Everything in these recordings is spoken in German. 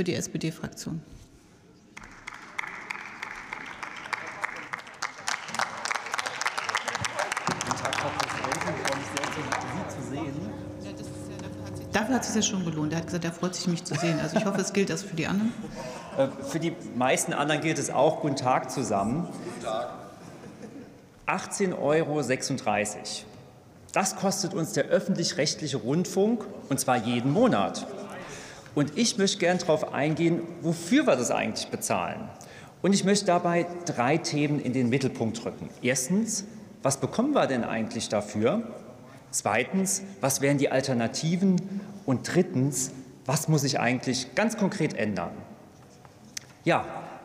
für die SPD-Fraktion. Dafür hat es sich ja schon gelohnt. Er hat gesagt, er freut sich, mich zu sehen. Also ich hoffe, es gilt das für die anderen. Äh, für die meisten anderen gilt es auch. Guten Tag zusammen. Guten Tag. 18,36 Euro. Das kostet uns der öffentlich-rechtliche Rundfunk, und zwar jeden Monat. Und ich möchte gerne darauf eingehen, wofür wir das eigentlich bezahlen. Und ich möchte dabei drei Themen in den Mittelpunkt rücken. Erstens, was bekommen wir denn eigentlich dafür? Zweitens, was wären die Alternativen? Und drittens, was muss sich eigentlich ganz konkret ändern? Ja,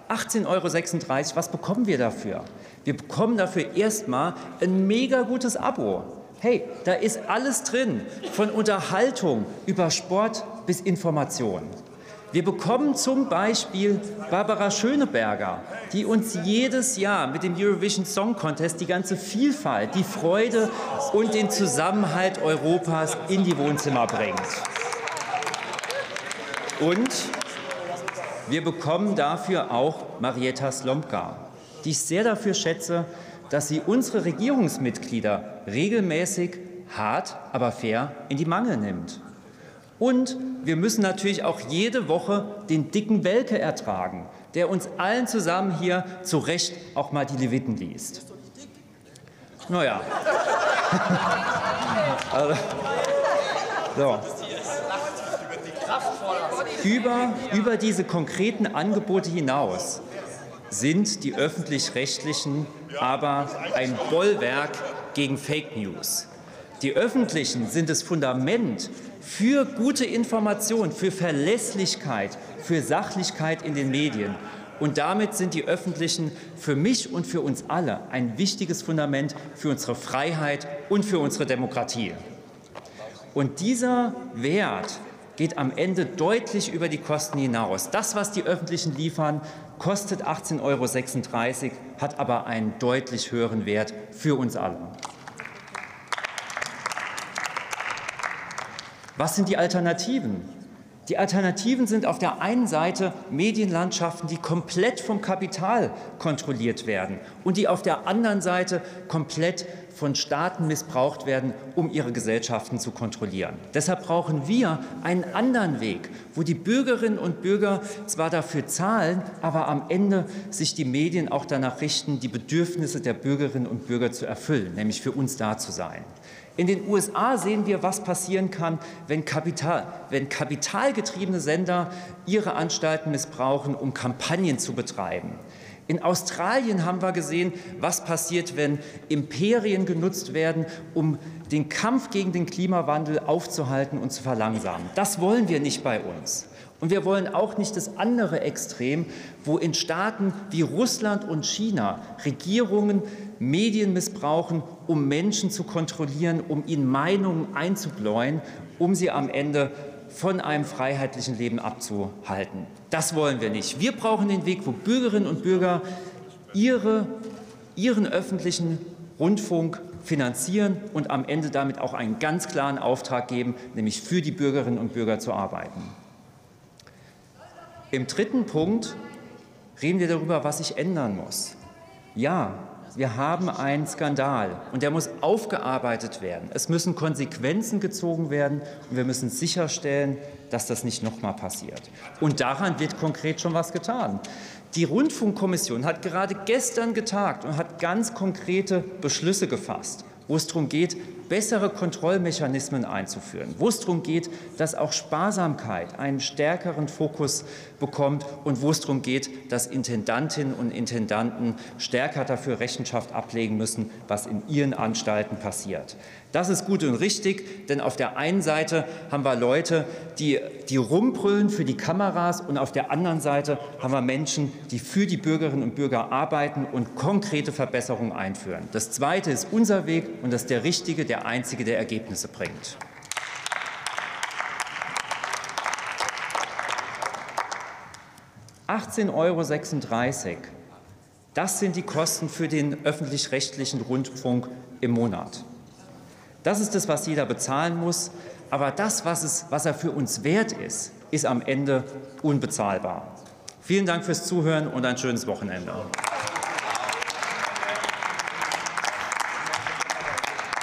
18,36 Euro, was bekommen wir dafür? Wir bekommen dafür erstmal ein mega gutes Abo. Hey, da ist alles drin, von Unterhaltung über Sport bis Information. Wir bekommen zum Beispiel Barbara Schöneberger, die uns jedes Jahr mit dem Eurovision Song Contest die ganze Vielfalt, die Freude und den Zusammenhalt Europas in die Wohnzimmer bringt. Und wir bekommen dafür auch Marietta Slomka, die ich sehr dafür schätze, dass sie unsere Regierungsmitglieder regelmäßig hart, aber fair in die Mangel nimmt. Und wir müssen natürlich auch jede Woche den dicken Welke ertragen, der uns allen zusammen hier zu Recht auch mal die Leviten liest. Naja. also, so. Über, über diese konkreten Angebote hinaus sind die öffentlich-rechtlichen aber ein Bollwerk gegen Fake News. Die öffentlichen sind das Fundament für gute Information, für Verlässlichkeit, für Sachlichkeit in den Medien. Und damit sind die öffentlichen für mich und für uns alle ein wichtiges Fundament für unsere Freiheit und für unsere Demokratie. Und dieser Wert geht am Ende deutlich über die Kosten hinaus. Das, was die öffentlichen liefern, kostet 18,36 Euro, hat aber einen deutlich höheren Wert für uns alle. Was sind die Alternativen? Die Alternativen sind auf der einen Seite Medienlandschaften, die komplett vom Kapital kontrolliert werden und die auf der anderen Seite komplett von Staaten missbraucht werden, um ihre Gesellschaften zu kontrollieren. Deshalb brauchen wir einen anderen Weg, wo die Bürgerinnen und Bürger zwar dafür zahlen, aber am Ende sich die Medien auch danach richten, die Bedürfnisse der Bürgerinnen und Bürger zu erfüllen, nämlich für uns da zu sein. In den USA sehen wir, was passieren kann, wenn, Kapital, wenn kapitalgetriebene Sender ihre Anstalten missbrauchen, um Kampagnen zu betreiben. In Australien haben wir gesehen, was passiert, wenn Imperien genutzt werden, um den Kampf gegen den Klimawandel aufzuhalten und zu verlangsamen. Das wollen wir nicht bei uns. Und wir wollen auch nicht das andere Extrem, wo in Staaten wie Russland und China Regierungen Medien missbrauchen, um Menschen zu kontrollieren, um ihnen Meinungen einzubläuen, um sie am Ende von einem freiheitlichen Leben abzuhalten. Das wollen wir nicht. Wir brauchen den Weg, wo Bürgerinnen und Bürger ihre, ihren öffentlichen Rundfunk finanzieren und am Ende damit auch einen ganz klaren Auftrag geben, nämlich für die Bürgerinnen und Bürger zu arbeiten. Im dritten Punkt reden wir darüber, was sich ändern muss. Ja, wir haben einen Skandal und der muss aufgearbeitet werden. Es müssen Konsequenzen gezogen werden und wir müssen sicherstellen, dass das nicht noch mal passiert. Und daran wird konkret schon was getan. Die Rundfunkkommission hat gerade gestern getagt und hat ganz konkrete Beschlüsse gefasst, wo es darum geht, bessere Kontrollmechanismen einzuführen, wo es darum geht, dass auch Sparsamkeit einen stärkeren Fokus bekommt und wo es darum geht, dass Intendantinnen und Intendanten stärker dafür Rechenschaft ablegen müssen, was in ihren Anstalten passiert. Das ist gut und richtig, denn auf der einen Seite haben wir Leute, die, die rumbrüllen für die Kameras und auf der anderen Seite haben wir Menschen, die für die Bürgerinnen und Bürger arbeiten und konkrete Verbesserungen einführen. Das Zweite ist unser Weg und das ist der richtige, der einzige, der Ergebnisse bringt. Achtzehn Euro. Das sind die Kosten für den öffentlich-rechtlichen Rundfunk im Monat. Das ist das, was jeder bezahlen muss. Aber das, was, es, was er für uns wert ist, ist am Ende unbezahlbar. Vielen Dank fürs Zuhören und ein schönes Wochenende.